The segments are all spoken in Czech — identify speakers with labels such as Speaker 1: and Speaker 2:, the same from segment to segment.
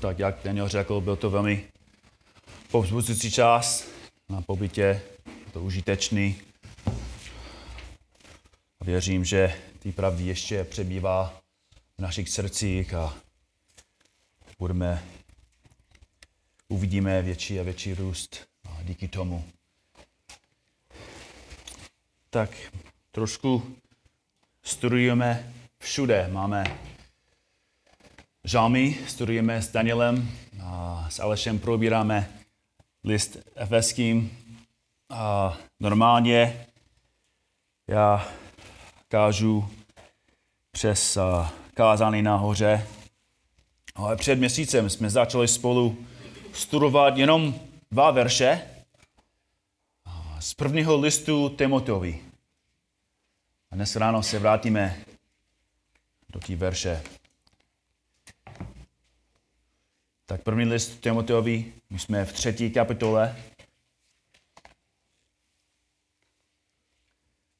Speaker 1: tak jak Daniel řekl, byl to velmi povzbuzující čas na pobytě, to užitečný. A věřím, že ty pravdy ještě přebývá v našich srdcích a budeme, uvidíme větší a větší růst a díky tomu. Tak trošku studujeme všude. Máme žalmy, studujeme s Danielem a s Alešem probíráme list efeským. A normálně já kážu přes kázání nahoře. Ale před měsícem jsme začali spolu studovat jenom dva verše z prvního listu Timoteovi. A dnes ráno se vrátíme do té verše. Tak první list Timoteovi, my jsme v třetí kapitole.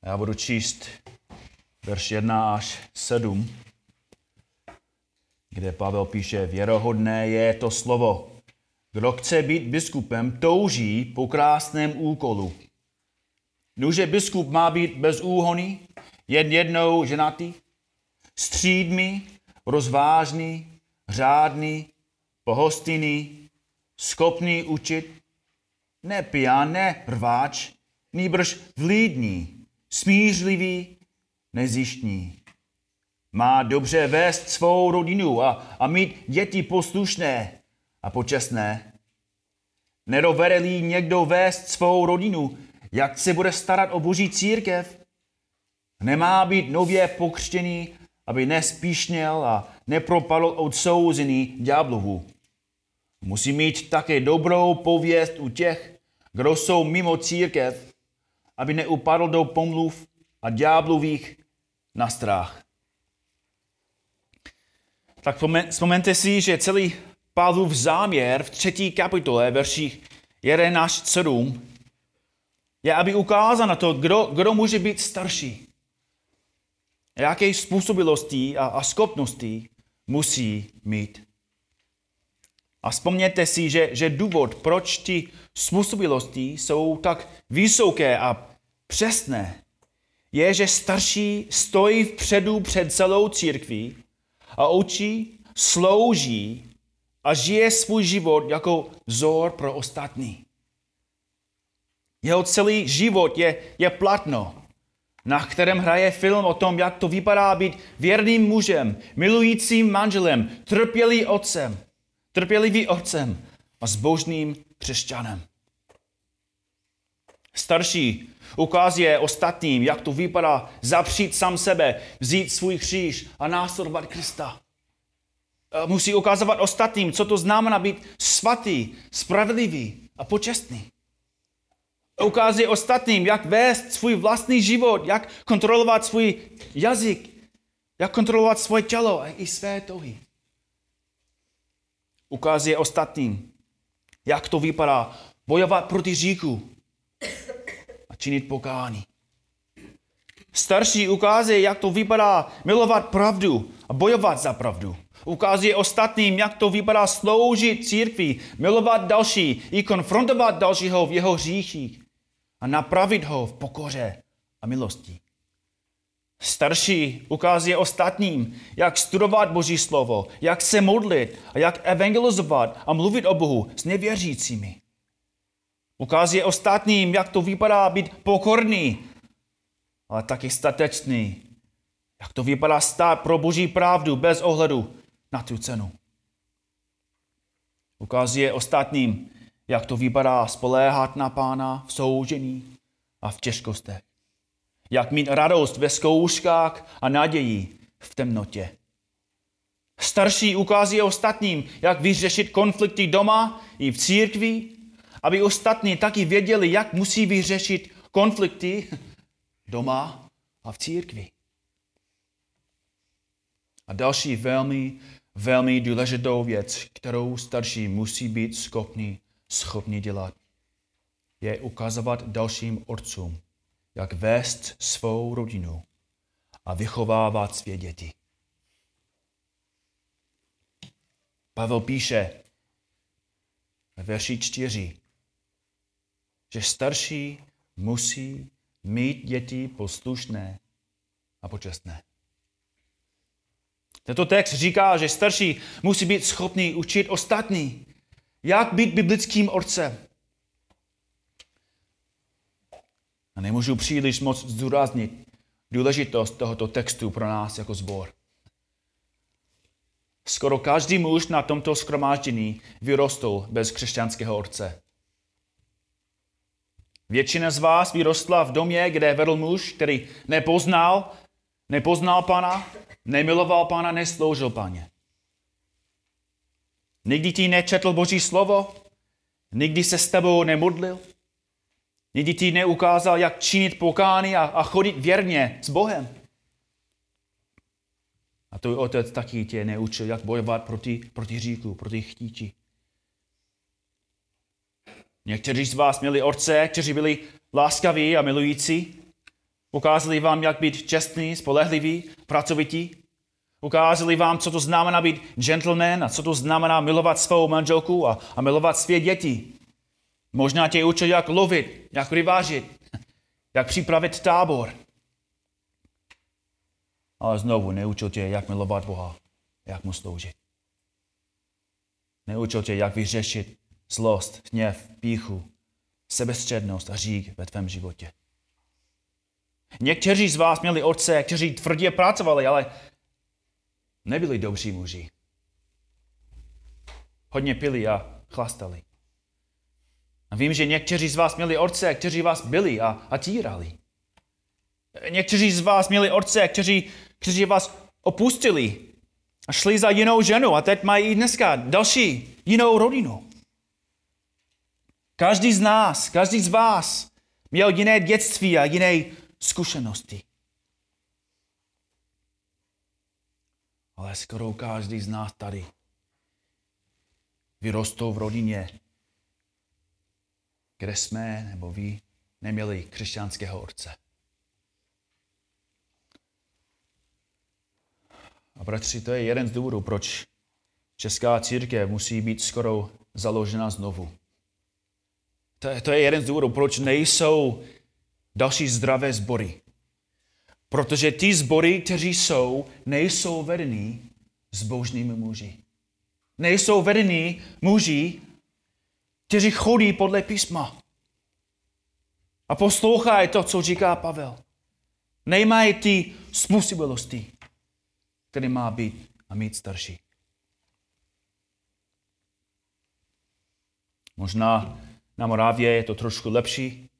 Speaker 1: Já budu číst verš 1 až 7, kde Pavel píše, věrohodné je to slovo. Kdo chce být biskupem, touží po krásném úkolu. Nuže biskup má být bez úhony, jen jednou ženatý, střídmý, rozvážný, řádný, pohostinný, schopný učit, ne pijan, ne rváč, nýbrž vlídný, smířlivý, nezištní. Má dobře vést svou rodinu a, a mít děti poslušné a počestné. Nedovede někdo vést svou rodinu, jak se bude starat o boží církev? Nemá být nově pokřtěný, aby nespíšněl a nepropadl odsouzený ďáblovu. Musí mít také dobrou pověst u těch, kdo jsou mimo církev, aby neupadl do pomluv a ďáblových na strach. Tak vzpomeňte si, že celý Pavlův záměr v třetí kapitole, verších 11 až 7, je, aby ukázal na to, kdo, kdo může být starší. Jaké způsobilosti a, a schopnosti musí mít. A vzpomněte si, že, že důvod, proč ty způsobilosti jsou tak vysoké a přesné, je, že starší stojí vpředu před celou církví a učí, slouží a žije svůj život jako vzor pro ostatní. Jeho celý život je, je platno, na kterém hraje film o tom, jak to vypadá být věrným mužem, milujícím manželem, trpělý otcem, trpělivý otcem a zbožným křesťanem. Starší ukazuje ostatním, jak to vypadá zapřít sám sebe, vzít svůj kříž a následovat Krista. Musí ukazovat ostatním, co to znamená být svatý, spravedlivý a počestný. Ukazuje ostatním, jak vést svůj vlastní život, jak kontrolovat svůj jazyk, jak kontrolovat svoje tělo a i své tohy. Ukazuje ostatním, jak to vypadá bojovat proti říku a činit pokání. Starší ukazuje, jak to vypadá milovat pravdu a bojovat za pravdu. Ukazuje ostatním, jak to vypadá sloužit církvi, milovat další i konfrontovat dalšího v jeho hříchích a napravit ho v pokoře a milosti. Starší ukazuje ostatním, jak studovat Boží slovo, jak se modlit a jak evangelizovat a mluvit o Bohu s nevěřícími. Ukazuje ostatním, jak to vypadá být pokorný, ale taky statečný. Jak to vypadá stát pro Boží pravdu bez ohledu na tu cenu. Ukazuje ostatním, jak to vypadá spoléhat na pána v soužení a v těžkostech. Jak mít radost ve zkouškách a naději v temnotě. Starší ukazuje ostatním, jak vyřešit konflikty doma i v církvi, aby ostatní taky věděli, jak musí vyřešit konflikty doma a v církvi. A další velmi, velmi důležitou věc, kterou starší musí být schopni schopni dělat, je ukazovat dalším otcům, jak vést svou rodinu a vychovávat své děti. Pavel píše ve verši 4, že starší musí mít děti poslušné a počestné. Tento text říká, že starší musí být schopný učit ostatní, jak být biblickým otcem. A nemůžu příliš moc zdůraznit důležitost tohoto textu pro nás jako zbor. Skoro každý muž na tomto skromáždění vyrostl bez křesťanského otce. Většina z vás vyrostla v domě, kde vedl muž, který nepoznal, nepoznal pana, nemiloval pana, nesloužil paně. Nikdy ti nečetl Boží slovo, nikdy se s tebou nemodlil, nikdy ti neukázal, jak činit pokány a, a chodit věrně s Bohem. A tvůj otec taky tě neučil, jak bojovat proti, proti říku, proti chtíči. Někteří z vás měli otce, kteří byli láskaví a milující. Ukázali vám, jak být čestný, spolehlivý, pracovitý. Ukázali vám, co to znamená být gentleman a co to znamená milovat svou manželku a, a milovat své děti. Možná tě učil, jak lovit, jak rybařit, jak připravit tábor. Ale znovu neučil tě, jak milovat Boha, jak mu sloužit. Neučil tě, jak vyřešit zlost, hněv, píchu, sebestřednost a řík ve tvém životě. Někteří z vás měli otce, kteří tvrdě pracovali, ale nebyli dobří muži. Hodně pili a chlastali. A vím, že někteří z vás měli otce, kteří vás byli a, a týrali. Někteří z vás měli otce, kteří, kteří vás opustili a šli za jinou ženu a teď mají dneska další jinou rodinu. Každý z nás, každý z vás měl jiné dětství a jiné zkušenosti. Ale skoro každý z nás tady vyrostou v rodině, kde jsme nebo vy neměli křesťanského otce. A bratři, to je jeden z důvodů, proč česká církev musí být skoro založena znovu. To je, to je jeden z důvodů, proč nejsou další zdravé sbory. Protože ty sbory, kteří jsou, nejsou vedení zbožnými muži. Nejsou vedení muži, kteří chodí podle písma. A poslouchají to, co říká Pavel. Nejmají ty způsobilosti, které má být a mít starší. Možná na Moravě je to trošku lepší,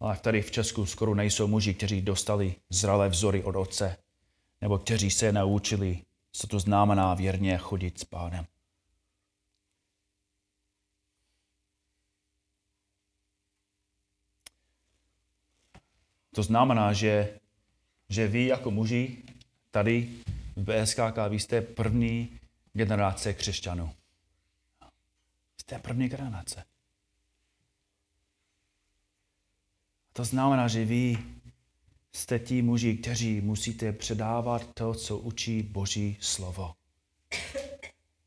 Speaker 1: ale tady v Česku skoro nejsou muži, kteří dostali zralé vzory od otce, nebo kteří se naučili, co to znamená věrně chodit s pánem. To znamená, že, že vy jako muži tady v BSKK, vy jste první generace křesťanů. Jste první generace. To znamená, že vy jste ti muži, kteří musíte předávat to, co učí Boží slovo.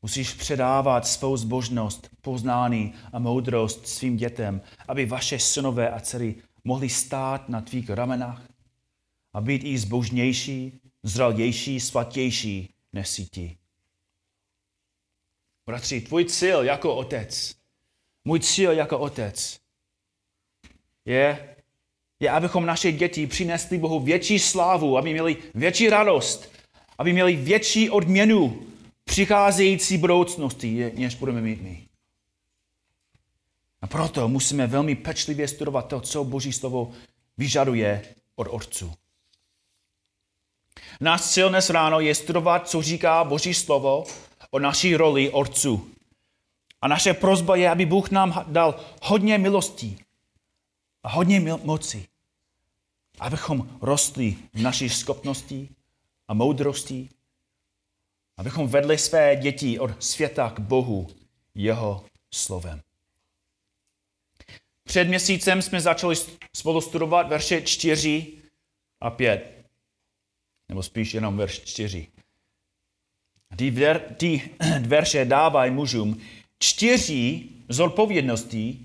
Speaker 1: Musíš předávat svou zbožnost, poznání a moudrost svým dětem, aby vaše synové a dcery mohli stát na tvých ramenách a být i zbožnější, zralější, svatější než si ti. Bratři, tvůj cíl jako otec, můj cíl jako otec je je, abychom naše děti přinesli Bohu větší slávu, aby měli větší radost, aby měli větší odměnu přicházející budoucnosti, než budeme mít my. A proto musíme velmi pečlivě studovat to, co Boží slovo vyžaduje od Otců. Náš cíl dnes ráno je studovat, co říká Boží slovo o naší roli Otců. A naše prozba je, aby Bůh nám dal hodně milostí a hodně moci, abychom rostli v naší schopnosti a moudrosti, abychom vedli své děti od světa k Bohu jeho slovem. Před měsícem jsme začali spolu studovat verše 4 a 5. Nebo spíš jenom verš 4. Ty, ver, ty verše dávají mužům čtyři zodpovědnosti,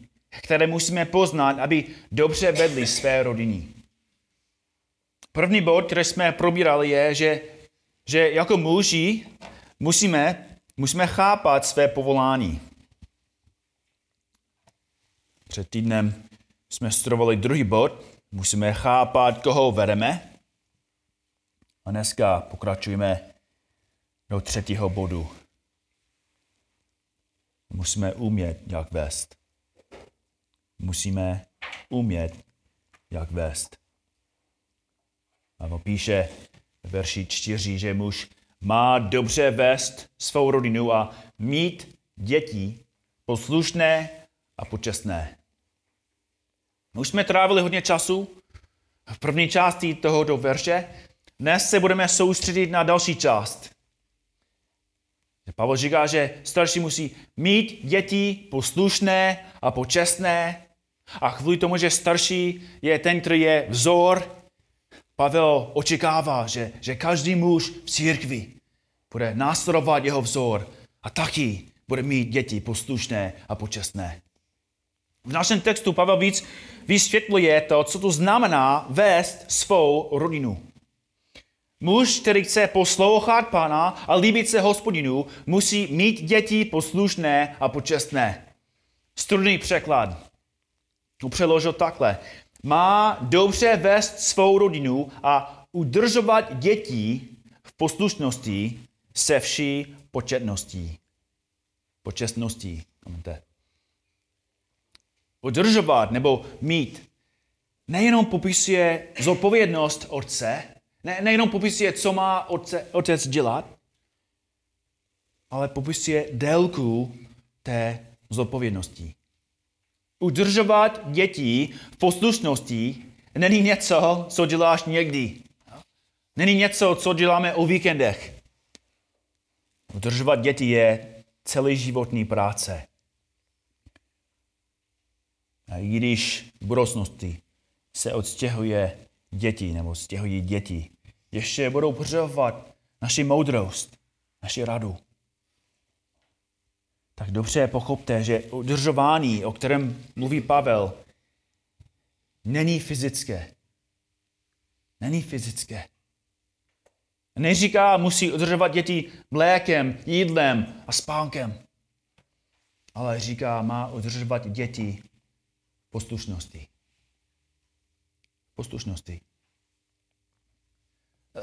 Speaker 1: které musíme poznat, aby dobře vedli své rodiny. První bod, který jsme probírali, je, že, že jako muži musíme, musíme chápat své povolání. Před týdnem jsme studovali druhý bod, musíme chápat, koho vedeme. A dneska pokračujeme do třetího bodu. Musíme umět, jak vést. Musíme umět, jak vést. A píše v verši čtyři, že muž má dobře vést svou rodinu a mít děti poslušné a počestné. Už jsme trávili hodně času v první části tohoto verše. Dnes se budeme soustředit na další část. Pavel říká, že starší musí mít děti poslušné a počestné. A kvůli tomu, že starší je ten, který je vzor, Pavel očekává, že, že každý muž v církvi bude následovat jeho vzor a taky bude mít děti poslušné a počestné. V našem textu Pavel víc vysvětluje to, co to znamená vést svou rodinu. Muž, který chce poslouchat Pána a líbit se hospodinu, musí mít děti poslušné a počestné. Strudný překlad. Přeložil takhle. Má dobře vést svou rodinu a udržovat děti v poslušnosti se vší početností. Počestností. Udržovat nebo mít, nejenom popisuje zodpovědnost otce, ne, nejenom popisuje, co má otce, otec dělat, ale popisuje délku té zodpovědnosti. Udržovat děti v poslušnosti není něco, co děláš někdy. Není něco, co děláme o víkendech. Udržovat děti je celý životní práce. I když v budoucnosti se odstěhuje děti nebo stěhují děti, ještě budou pořebovat naši moudrost, naši radu. Tak dobře pochopte, že udržování, o kterém mluví Pavel, není fyzické. Není fyzické. Neříká, musí udržovat děti mlékem, jídlem a spánkem. Ale říká, má udržovat děti poslušnosti. Poslušnosti.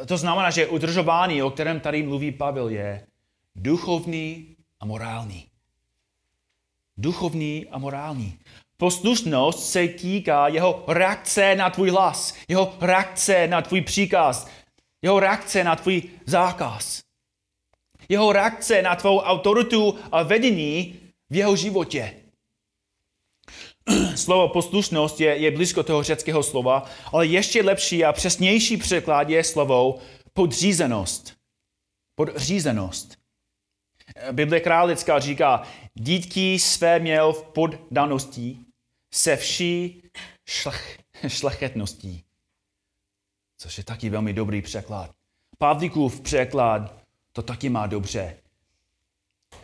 Speaker 1: To znamená, že udržování, o kterém tady mluví Pavel, je duchovní a morální. Duchovní a morální. Poslušnost se týká jeho reakce na tvůj hlas, jeho reakce na tvůj příkaz, jeho reakce na tvůj zákaz, jeho reakce na tvou autoritu a vedení v jeho životě. slovo poslušnost je, je blízko toho řeckého slova, ale ještě lepší a přesnější překlad je slovo podřízenost. Podřízenost. Bible králická říká, dítky své měl v poddanosti se vší šlech, šlechetností. Což je taky velmi dobrý překlad. Pavlíkův překlad to taky má dobře.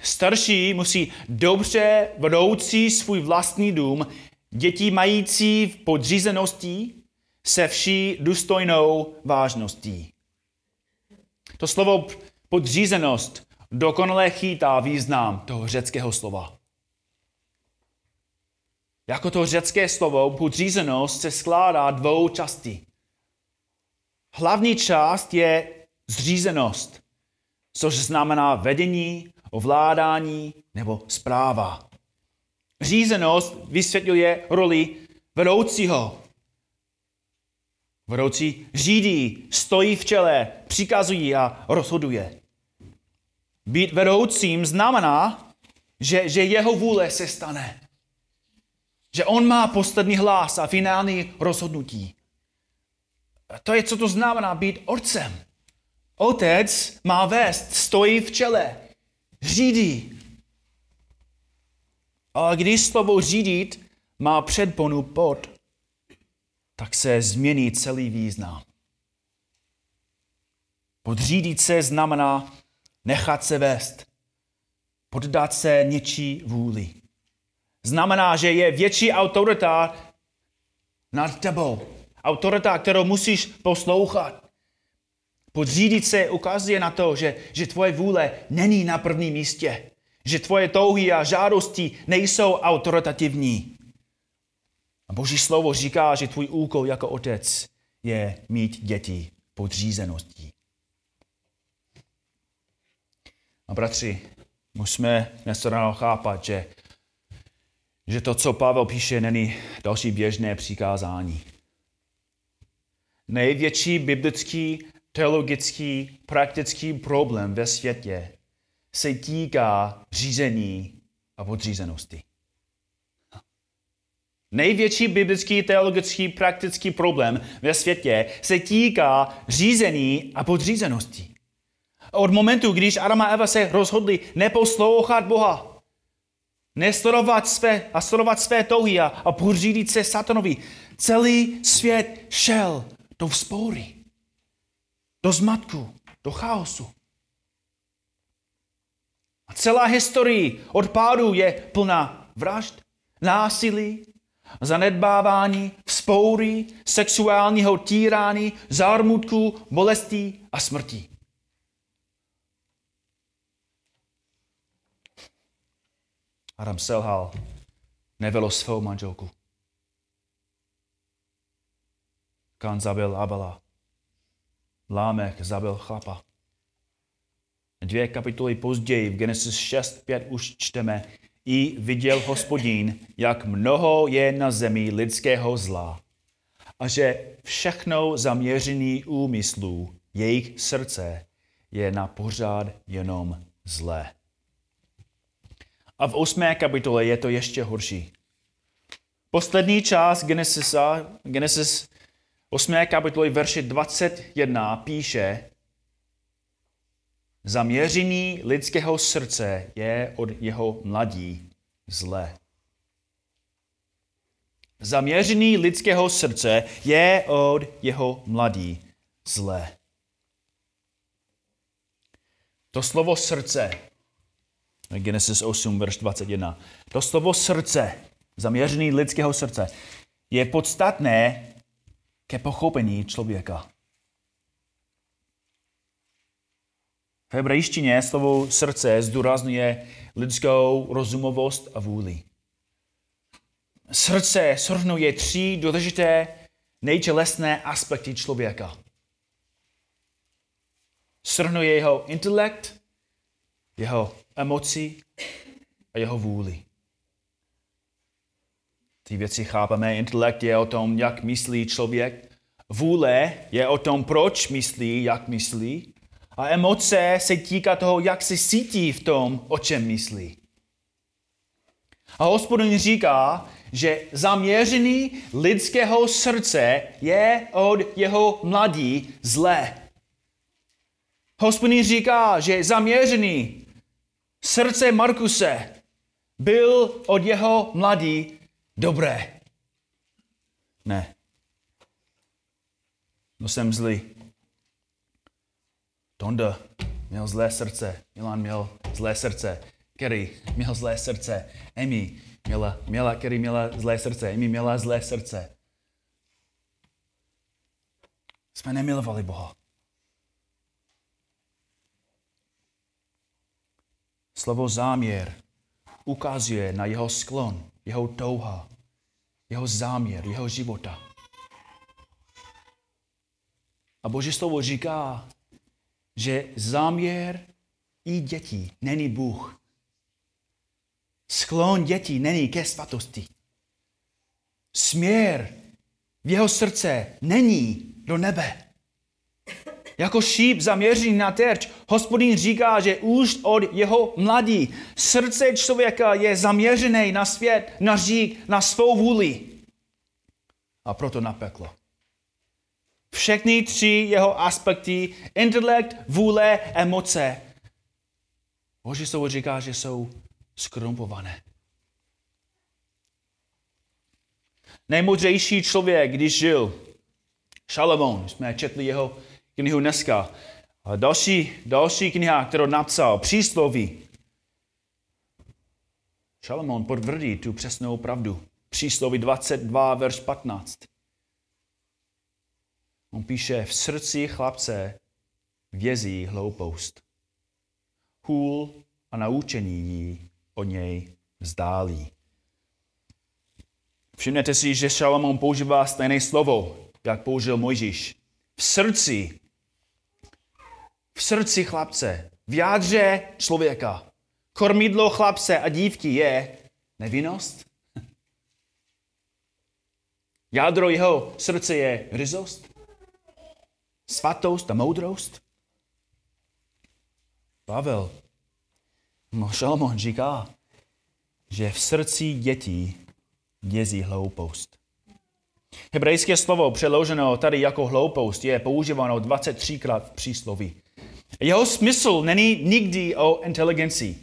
Speaker 1: Starší musí dobře vedoucí svůj vlastní dům, děti mající v podřízenosti se vší důstojnou vážností. To slovo podřízenost dokonale chytá význam toho řeckého slova. Jako to řecké slovo podřízenost se skládá dvou částí. Hlavní část je zřízenost, což znamená vedení ovládání nebo zpráva. Řízenost vysvětluje roli vedoucího. Vedoucí řídí, stojí v čele, přikazují a rozhoduje. Být vedoucím znamená, že, že jeho vůle se stane. Že on má poslední hlas a finální rozhodnutí. To je, co to znamená být otcem. Otec má vést, stojí v čele, řídí. Ale když slovo řídit má předponu pod, tak se změní celý význam. Podřídit se znamená nechat se vést, poddat se něčí vůli. Znamená, že je větší autorita nad tebou. Autorita, kterou musíš poslouchat. Podřídit se ukazuje na to, že, že tvoje vůle není na prvním místě. Že tvoje touhy a žádosti nejsou autoritativní. A Boží slovo říká, že tvůj úkol jako otec je mít děti podřízeností. A bratři, musíme dnes ráno chápat, že, že to, co Pavel píše, není další běžné přikázání. Největší biblický, teologický, praktický problém ve světě se týká řízení a podřízenosti. Největší biblický, teologický, praktický problém ve světě se týká řízení a podřízenosti. Od momentu, když Adam a Eva se rozhodli neposlouchat Boha, nesledovat své a sledovat své touhy a, a podřídit se satanovi, celý svět šel do vzpoury, do zmatku, do chaosu. A celá historie od pádu je plná vražd, násilí, zanedbávání, vzpoury, sexuálního týrání, zármutku, bolestí a smrti. Adam selhal, nevelo svou manželku. Kan zabil Abela. Lámek zabil chlapa. Dvě kapitoly později v Genesis 6.5 už čteme, i viděl hospodín, jak mnoho je na zemi lidského zla a že všechno zaměřený úmyslů jejich srdce je na pořád jenom zlé. A v osmé kapitole je to ještě horší. Poslední část Genesisa, Genesis 8. kapitoly verše 21 píše, Zaměření lidského srdce je od jeho mladí zlé. Zaměření lidského srdce je od jeho mladí zlé. To slovo srdce, Genesis 8, verš 21, to slovo srdce, zaměření lidského srdce, je podstatné ke pochopení člověka. V hebrejštině slovo srdce zdůrazňuje lidskou rozumovost a vůli. Srdce shrnuje tři důležité nejtělesné aspekty člověka. Shrnuje jeho intelekt, jeho emoci a jeho vůli. Ty věci chápeme. Intelekt je o tom, jak myslí člověk. Vůle je o tom, proč myslí, jak myslí. A emoce se týká toho, jak se cítí v tom, o čem myslí. A hospodin říká, že zaměřený lidského srdce je od jeho mladí zlé. Hospodin říká, že zaměřený srdce Markuse byl od jeho mladí dobré. Ne. No jsem zlý. Tonda měl zlé srdce, Milan měl zlé srdce, Kerry měl zlé srdce, Amy měla, měla, Kerry měla zlé srdce, Amy měla zlé srdce. Jsme nemilovali Boha. Slovo záměr ukazuje na jeho sklon, jeho touha, jeho záměr, jeho života. A Boží slovo říká, že záměr i dětí není Bůh. Sklon dětí není ke svatosti. Směr v jeho srdce není do nebe. Jako šíp zaměřený na terč, hospodin říká, že už od jeho mladí srdce člověka je zaměřené na svět, na řík, na svou vůli. A proto na peklo. Všechny tři jeho aspekty, intelekt, vůle, emoce, Boží slovo říká, že jsou skrumpované. Nejmudřejší člověk, když žil, Šalamón, jsme četli jeho knihu dneska, A další, další kniha, kterou napsal, přísloví. Šalamón potvrdí tu přesnou pravdu. Přísloví 22, verš 15. On píše, v srdci chlapce vězí hloupost. Hůl a naučení jí od něj vzdálí. Všimnete si, že Šalamón používá stejné slovo, jak použil Mojžíš. V srdci. V srdci chlapce. V jádře člověka. Kormidlo chlapce a dívky je nevinnost. Jádro jeho srdce je ryzost, svatost a moudrost. Pavel, no Šalmon říká, že v srdci dětí dězí hloupost. Hebrejské slovo přeloženo tady jako hloupost je používáno 23krát v přísloví. Jeho smysl není nikdy o inteligenci.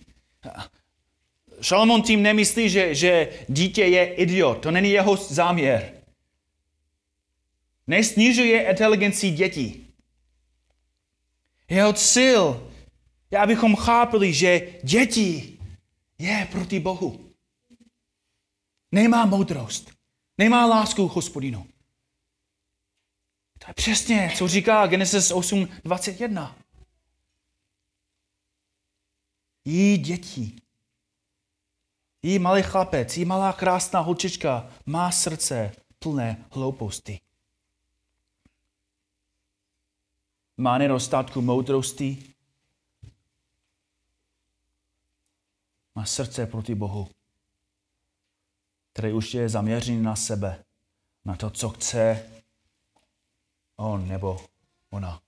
Speaker 1: Šalomon tím nemyslí, že, že dítě je idiot. To není jeho záměr. Nesnižuje inteligenci dětí. Jeho cíl je, abychom chápali, že děti je proti Bohu. Nemá moudrost. Nemá lásku hospodinu. To je přesně, co říká Genesis 8.21. Jí děti, jí malý chlapec, jí malá krásná holčička má srdce plné hlouposti. Má nedostatku moudrosti, má srdce proti Bohu který už je zaměřený na sebe, na to, co chce on nebo ona.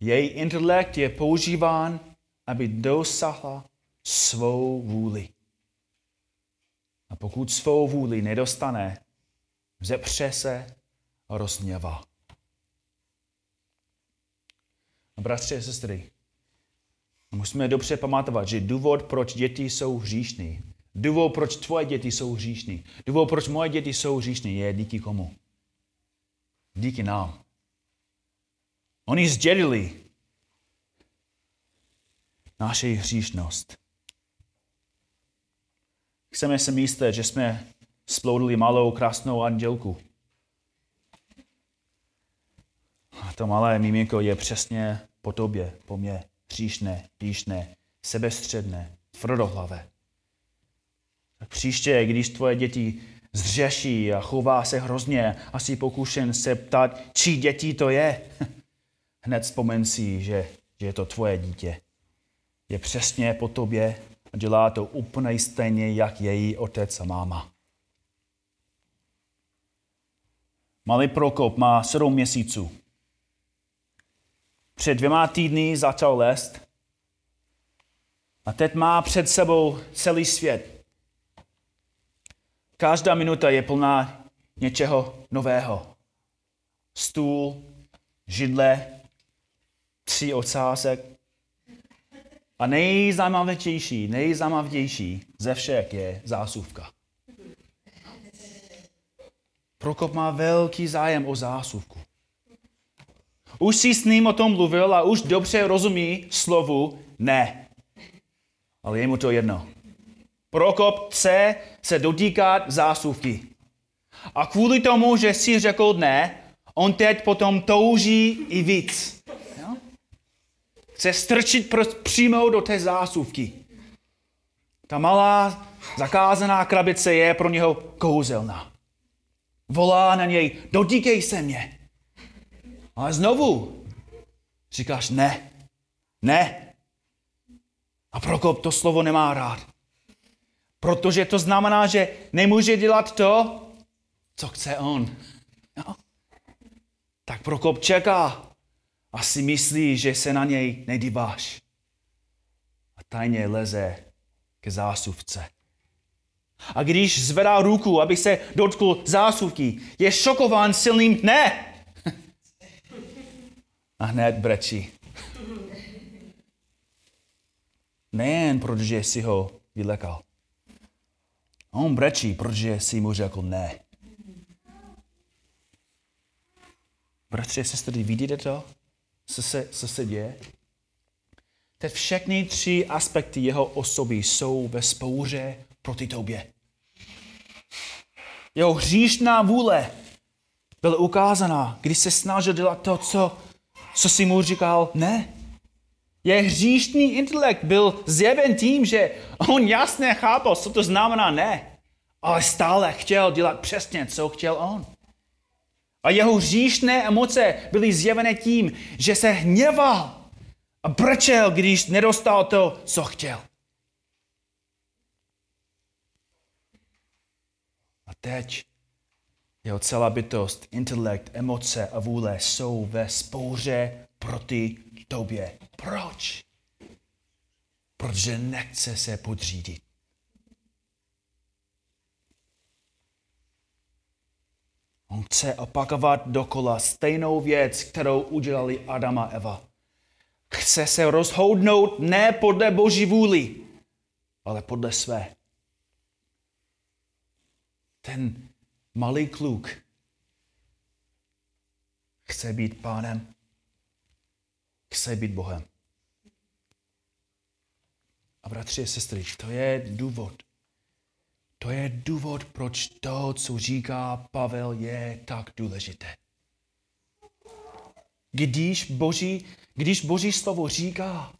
Speaker 1: Její intelekt je používán, aby dosahla svou vůli. A pokud svou vůli nedostane, zepře se a rozněvá. A bratři a sestry, musíme dobře pamatovat, že důvod, proč děti jsou hříšní, Důvod, proč tvoje děti jsou hříšní. Důvod, proč moje děti jsou hříšní, je díky komu? Díky nám. Oni zdědili naši hříšnost. Chceme se myslet, že jsme sploudili malou krásnou andělku. A to malé miminko je přesně po tobě, po mně, hříšné, píšné, sebestředné, tvrdohlavé. Tak příště, když tvoje děti zřeší a chová se hrozně a si pokušen se ptát, čí děti to je, hned vzpomen si, že, že je to tvoje dítě. Je přesně po tobě a dělá to úplně stejně, jak její otec a máma. Malý Prokop má sedm měsíců. Před dvěma týdny začal lézt a teď má před sebou celý svět. Každá minuta je plná něčeho nového. Stůl, židle, tři ocásek. A nejzajímavější, nejzajímavější ze všech je zásuvka. Prokop má velký zájem o zásuvku. Už si s ním o tom mluvil a už dobře rozumí slovu ne. Ale je mu to jedno. Prokop chce se dotýkat zásuvky. A kvůli tomu, že si řekl ne, on teď potom touží i víc. Chce strčit přímo do té zásuvky. Ta malá zakázaná krabice je pro něho kouzelná. Volá na něj, dotýkej se mě. Ale znovu říkáš ne, ne. A Prokop to slovo nemá rád. Protože to znamená, že nemůže dělat to, co chce on. No? Tak Prokop čeká a si myslí, že se na něj nedíváš. A tajně leze ke zásuvce. A když zvedá ruku, aby se dotkl zásuvky, je šokován silným ne. A hned brečí. Nejen protože si ho vylekal. On brečí, protože si mu řekl ne. Bratři a sestry, vidíte to? Co se, co se děje? Teď všechny tři aspekty jeho osoby jsou ve spouře proti tobě. Jeho hříšná vůle byla ukázána, když se snažil dělat to, co, co si mu říkal ne. Je hříšný intelekt byl zjeven tím, že on jasně chápal, co to znamená ne, ale stále chtěl dělat přesně, co chtěl on. A jeho hříšné emoce byly zjevené tím, že se hněval a brčel, když nedostal to, co chtěl. A teď jeho celá bytost, intelekt, emoce a vůle jsou ve spouře proti tobě. Proč? Protože nechce se podřídit. On chce opakovat dokola stejnou věc, kterou udělali Adam a Eva. Chce se rozhodnout ne podle boží vůli, ale podle své. Ten malý kluk chce být pánem, chce být Bohem. A bratři a sestry, to je důvod. To je důvod, proč to, co říká Pavel, je tak důležité. Když Boží, když Boží slovo říká,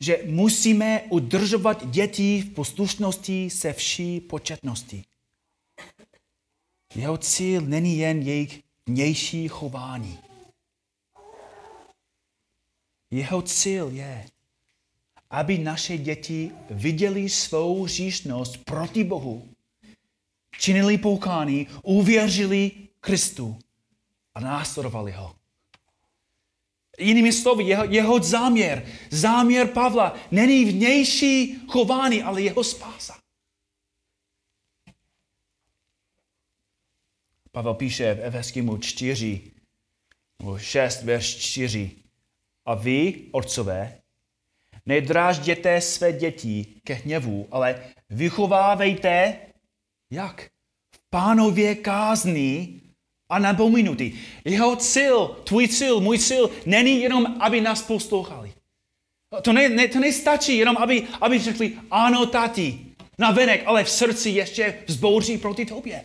Speaker 1: že musíme udržovat děti v poslušnosti se vší početností. Jeho cíl není jen jejich vnější chování. Jeho cíl je, aby naše děti viděli svou říšnost proti Bohu, činili poukání, uvěřili Kristu a následovali ho. Jinými slovy, jeho, jeho záměr, záměr Pavla není vnější chování, ale jeho spása. Pavel píše v Efeskému 4, nebo 6, verš 4. A vy, otcové, nedrážděte své děti ke hněvu, ale vychovávejte, jak? V pánově kázni a napominutí. Jeho cíl, tvůj cíl, můj cíl, není jenom, aby nás poslouchali. To, ne, ne, to nestačí jenom, aby, aby řekli, ano, tati, na venek, ale v srdci ještě vzbouří proti tobě.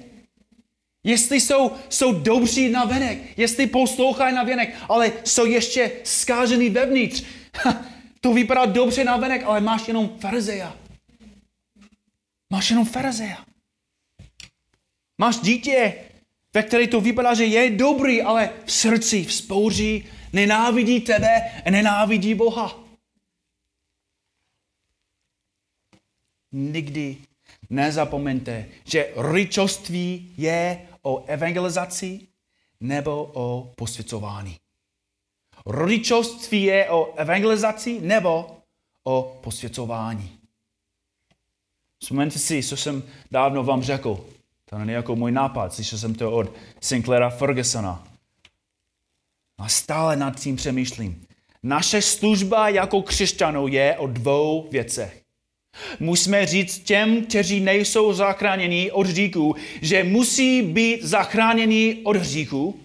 Speaker 1: Jestli jsou, jsou dobří na venek, jestli poslouchají na venek, ale jsou ještě zkážený vevnitř. To vypadá dobře na venek, ale máš jenom farizeja. Máš jenom farizeja. Máš dítě, ve které to vypadá, že je dobrý, ale v srdci vzpouří, nenávidí tebe nenávidí Boha. Nikdy nezapomeňte, že rodičovství je o evangelizaci nebo o posvěcování. Rodičovství je o evangelizaci nebo o posvěcování. Vzpomeňte si, co jsem dávno vám řekl. To není jako můj nápad, slyšel jsem to od Sinclaira Fergusona. A stále nad tím přemýšlím. Naše služba jako křesťanů je o dvou věcech. Musíme říct těm, kteří nejsou zachráněni od hříchu, že musí být zachráněni od hříchu.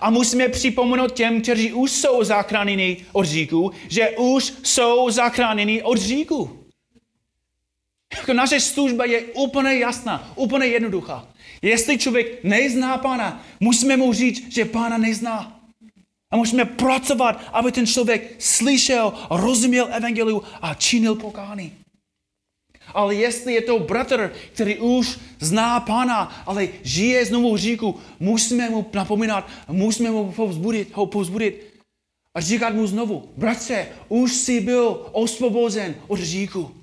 Speaker 1: A musíme připomenout těm, kteří už jsou zachráněni od hříchu, že už jsou zachráněni od hříchu. Jako naše služba je úplně jasná, úplně jednoduchá. Jestli člověk nezná pána, musíme mu říct, že pána nezná. A musíme pracovat, aby ten člověk slyšel, rozuměl evangeliu a činil pokání. Ale jestli je to bratr, který už zná pána, ale žije znovu v říku, musíme mu napomínat, musíme mu povzbudit, ho povzbudit a říkat mu znovu, bratře, už jsi byl osvobozen od říku.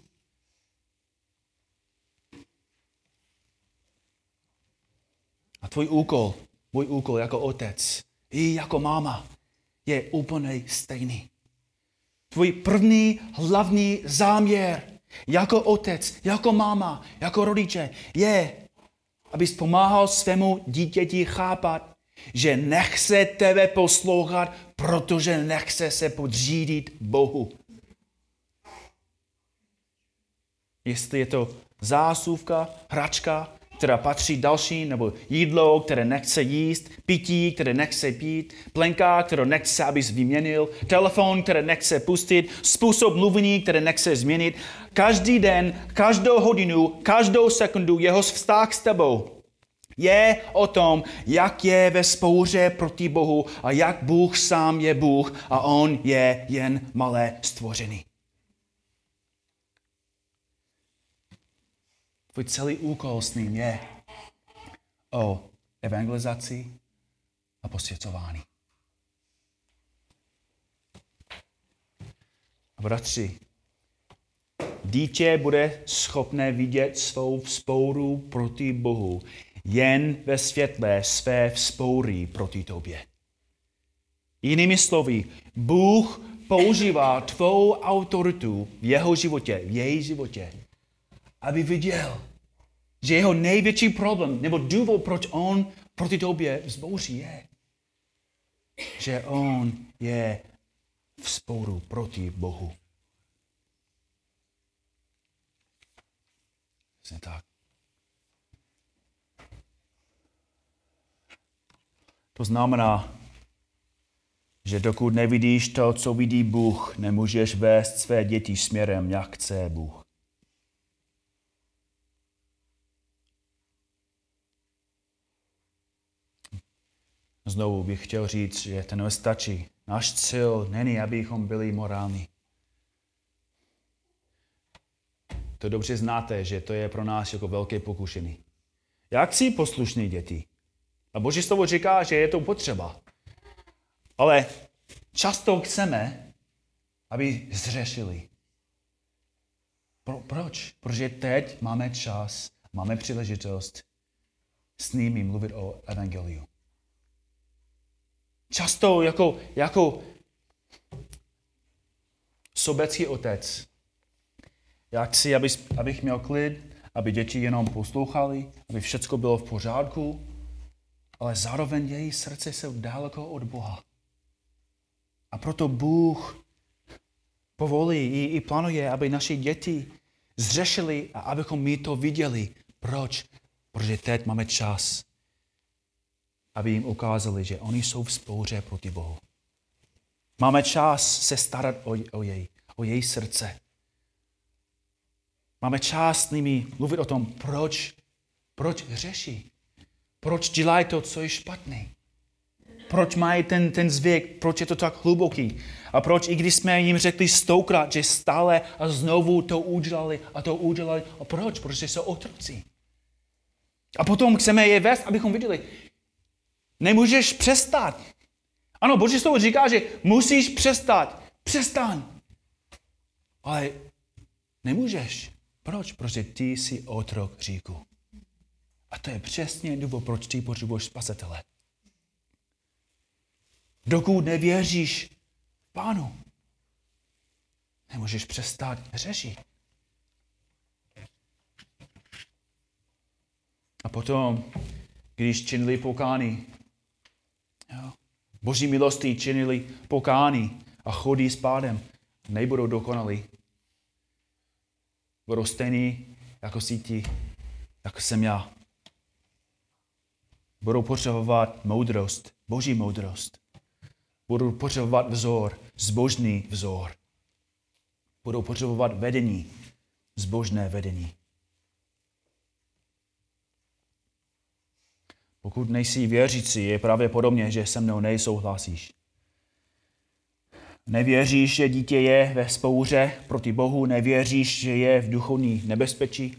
Speaker 1: A tvůj úkol, můj úkol jako otec i jako máma je úplně stejný. Tvůj první hlavní záměr jako otec, jako máma, jako rodiče je, abys pomáhal svému dítěti chápat, že nechce tebe poslouchat, protože nechce se podřídit Bohu. Jestli je to zásuvka, hračka, která patří další, nebo jídlo, které nechce jíst, pití, které nechce pít, plenka, kterou nechce, aby vyměnil, telefon, které nechce pustit, způsob mluvení, které nechce změnit. Každý den, každou hodinu, každou sekundu jeho vztah s tebou je o tom, jak je ve spouře proti Bohu a jak Bůh sám je Bůh a on je jen malé stvořený. Tvůj celý úkol s ním je o evangelizaci a posvěcování. A bratři, dítě bude schopné vidět svou vzpouru proti Bohu jen ve světle své vzpoury proti tobě. Jinými slovy, Bůh používá tvou autoritu v jeho životě, v její životě, aby viděl, že jeho největší problém, nebo důvod, proč on proti tobě vzbouří je, že on je v sporu proti Bohu. Přesně tak. To znamená, že dokud nevidíš to, co vidí Bůh, nemůžeš vést své děti směrem, jak chce Bůh. Znovu bych chtěl říct, že to nestačí. Náš cíl není, abychom byli morální. To dobře znáte, že to je pro nás jako velké pokušení. Jak si poslušný děti? A Boží slovo říká, že je to potřeba. Ale často chceme, aby zřešili. Pro, proč? Protože teď máme čas, máme příležitost s nimi mluvit o evangeliu. Často jako, jako sobecký otec. Já chci, aby, abych měl klid, aby děti jenom poslouchali, aby všechno bylo v pořádku, ale zároveň její srdce jsou daleko od Boha. A proto Bůh povolí i, i plánuje, aby naše děti zřešili a abychom my to viděli. Proč? Protože teď máme čas, aby jim ukázali, že oni jsou v spouře proti Bohu. Máme čas se starat o, o, jej, o její srdce. Máme čas s nimi mluvit o tom, proč, proč řeší. Proč dělají to, co je špatné? Proč mají ten, ten zvyk? Proč je to tak hluboký? A proč, i když jsme jim řekli stokrát, že stále a znovu to udělali a to udělali? A proč? Protože jsou otroci. A potom chceme je vést, abychom viděli, nemůžeš přestat. Ano, Boží slovo říká, že musíš přestat. Přestaň. Ale nemůžeš. Proč? Protože ty jsi otrok říku. A to je přesně důvod, proč ty potřebuješ spasitele. Dokud nevěříš pánu, nemůžeš přestat řešit. A potom, když činili pokání, jo, boží milosti činili pokání a chodí s pádem, nebudou dokonalí. Budou stejný, jako si ti, jako jsem já budou potřebovat moudrost, boží moudrost. Budou potřebovat vzor, zbožný vzor. Budou potřebovat vedení, zbožné vedení. Pokud nejsi věřící, je právě podobně, že se mnou nejsouhlasíš. Nevěříš, že dítě je ve spouře proti Bohu, nevěříš, že je v duchovní nebezpečí,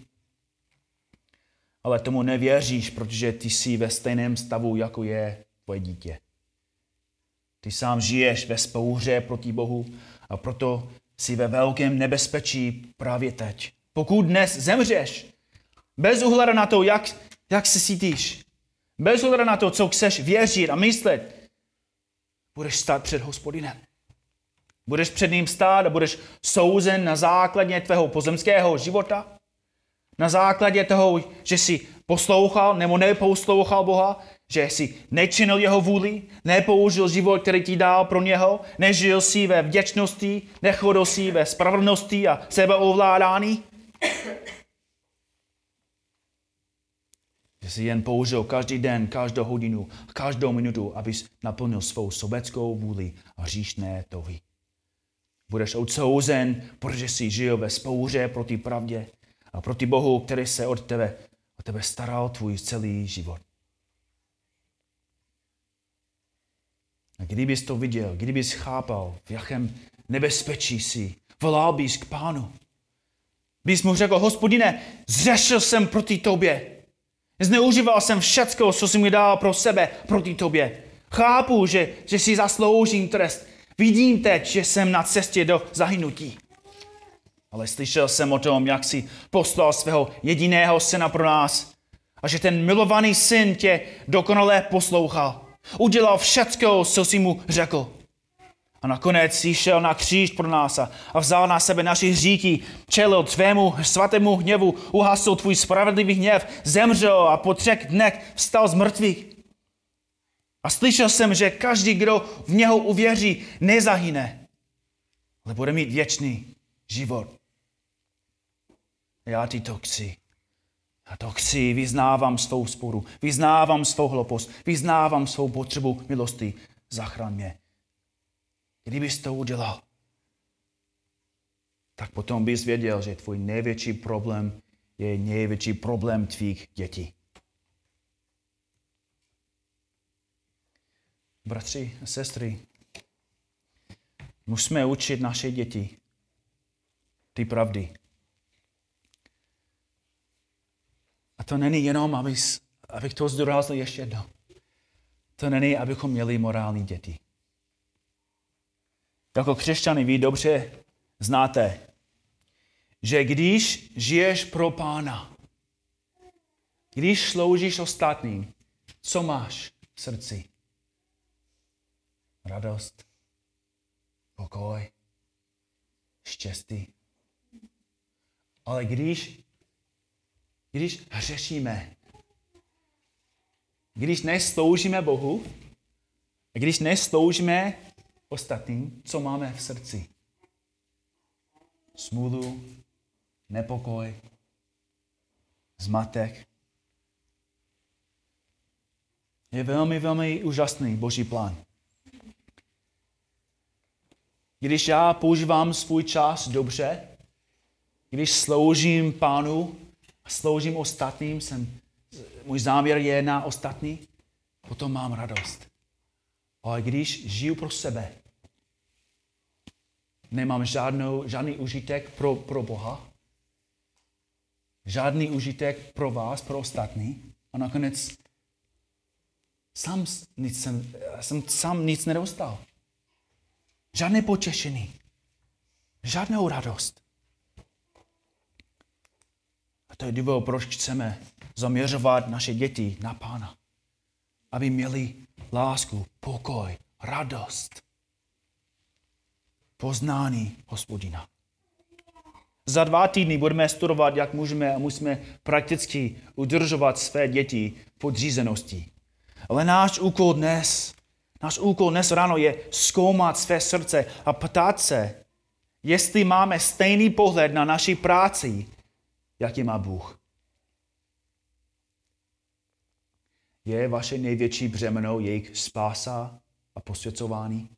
Speaker 1: ale tomu nevěříš, protože ty jsi ve stejném stavu, jako je tvoje dítě. Ty sám žiješ ve spouře proti Bohu a proto jsi ve velkém nebezpečí právě teď. Pokud dnes zemřeš, bez ohledu na to, jak, jak se cítíš, bez ohledu na to, co chceš věřit a myslet, budeš stát před hospodinem. Budeš před ním stát a budeš souzen na základě tvého pozemského života, na základě toho, že jsi poslouchal nebo neposlouchal Boha, že jsi nečinil jeho vůli, nepoužil život, který ti dal pro něho, nežil si ve vděčnosti, nechodil si ve spravedlnosti a sebeovládání. Že jsi jen použil každý den, každou hodinu, každou minutu, abys naplnil svou sobeckou vůli a hříšné touhy. Budeš odsouzen, protože jsi žil ve spouře proti pravdě a proti Bohu, který se od tebe, od tebe staral tvůj celý život. A kdybys to viděl, kdybys chápal, v jakém nebezpečí jsi, volal bys k pánu. Bys mu řekl, hospodine, zřešil jsem proti tobě. Zneužíval jsem všecko, co jsi mi dal pro sebe, proti tobě. Chápu, že, že si zasloužím trest. Vidím teď, že jsem na cestě do zahynutí. Ale slyšel jsem o tom, jak jsi poslal svého jediného syna pro nás a že ten milovaný syn tě dokonale poslouchal. Udělal všecko, co jsi mu řekl. A nakonec jsi šel na kříž pro nás a, vzal na sebe naši hříky, čelil tvému svatému hněvu, uhasil tvůj spravedlivý hněv, zemřel a po třech dnech vstal z mrtvých. A slyšel jsem, že každý, kdo v něho uvěří, nezahyne, ale bude mít věčný život. Já ti to chci. Já to chci, vyznávám svou sporu, vyznávám svou hloupost, vyznávám svou potřebu milosti. Zachraň mě. Kdybys to udělal, tak potom bys věděl, že tvůj největší problém je největší problém tvých dětí. Bratři a sestry, musíme učit naše děti ty pravdy. A to není jenom, abys, abych to zdůraznil ještě jednou. To není, abychom měli morální děti. Jako křesťany vy dobře znáte, že když žiješ pro pána, když sloužíš ostatním, co máš v srdci? Radost, pokoj, štěstí. Ale když, když hřešíme, když nesloužíme Bohu, když nesloužíme ostatním, co máme v srdci. Smůlu, nepokoj, zmatek. Je velmi, velmi úžasný Boží plán. Když já používám svůj čas dobře, když sloužím pánu a sloužím ostatním, jsem, můj záměr je na ostatní, potom mám radost. Ale když žiju pro sebe, nemám žádnou, žádný užitek pro, pro Boha, žádný užitek pro vás, pro ostatní a nakonec sám nic jsem, jsem sám nic nedostal. Žádné potěšení, žádnou radost. A to je důvod, proč chceme zaměřovat naše děti na Pána. Aby měli lásku, pokoj, radost, poznání hospodina. Za dva týdny budeme studovat, jak můžeme a musíme prakticky udržovat své děti pod řízeností. Ale náš úkol dnes, náš úkol dnes ráno je zkoumat své srdce a ptát se, jestli máme stejný pohled na naši práci, jaký má Bůh. Je vaše největší břemeno jejich spása a posvěcování?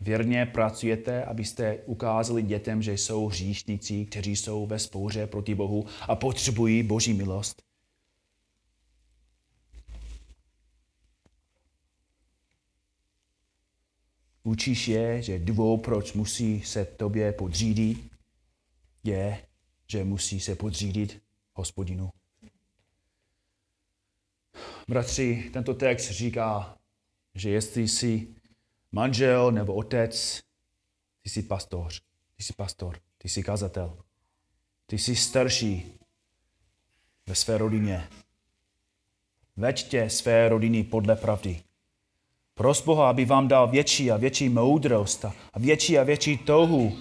Speaker 1: Věrně pracujete, abyste ukázali dětem, že jsou hříšníci, kteří jsou ve spouře proti Bohu a potřebují Boží milost? Učíš je, že důvod, proč musí se tobě podřídit, je, že musí se podřídit hospodinu. Bratři, tento text říká, že jestli jsi manžel nebo otec, ty jsi pastor, ty jsi pastor, ty jsi kazatel, ty jsi starší ve své rodině. Veďte své rodiny podle pravdy. Pros Boha, aby vám dal větší a větší moudrost a větší a větší touhu,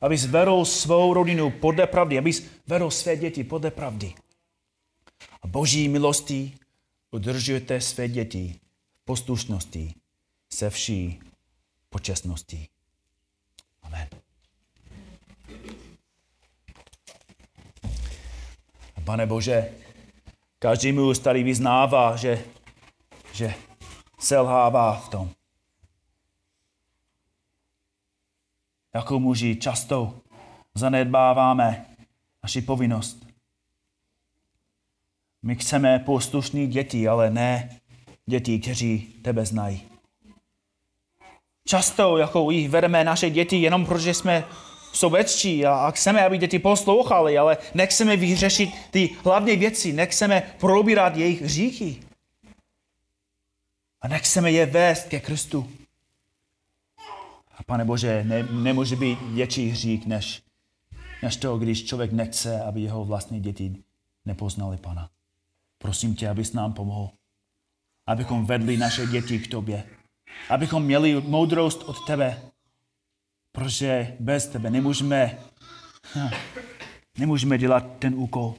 Speaker 1: aby zvedl svou rodinu podle pravdy, aby zvedl své děti podle pravdy. A boží milostí udržujete své děti v poslušnosti se vší počestností. Amen. Pane Bože, Každý muž tady vyznává, že, že selhává v tom. Jako muži často zanedbáváme naši povinnost. My chceme poslušní děti, ale ne děti, kteří tebe znají. Často jako jich vedeme naše děti jenom protože jsme sobečtí a, a chceme, aby děti poslouchali, ale nechceme vyřešit ty hlavní věci, nechceme probírat jejich hříchy. A nechceme je vést ke Kristu. A pane Bože, ne, nemůže být větší hřích, než, než to, když člověk nechce, aby jeho vlastní děti nepoznali Pana. Prosím tě, abys nám pomohl, abychom vedli naše děti k tobě, abychom měli moudrost od tebe, protože bez tebe nemůžeme, nemůžeme dělat ten úkol.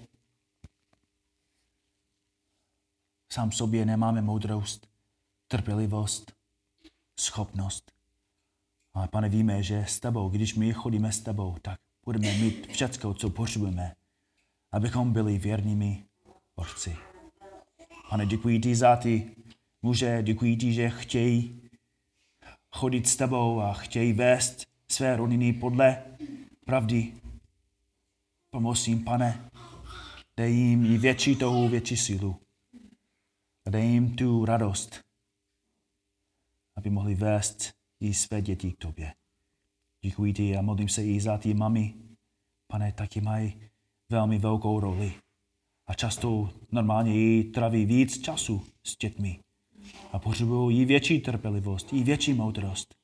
Speaker 1: Sám sobě nemáme moudrost, trpělivost, schopnost. Ale pane, víme, že s tebou, když my chodíme s tebou, tak budeme mít všechno, co potřebujeme, abychom byli věrnými orci. Pane, děkuji ti za ty muže, děkuji ti, že chtějí chodit s tebou a chtějí vést své rodiny podle pravdy. Pomoz jim, pane, dej jim i větší toho, větší sílu. A dej jim tu radost, aby mohli vést i své děti k tobě. Děkuji ti a modlím se i za ty mami. Pane, taky mají velmi velkou roli. A často normálně jí traví víc času s dětmi. A potřebují i větší trpělivost, i větší moudrost.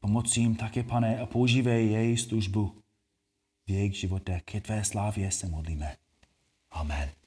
Speaker 1: Pomoc jim také, pane, a používej její službu v jejich životech. Ke tvé slávě se modlíme. Amen.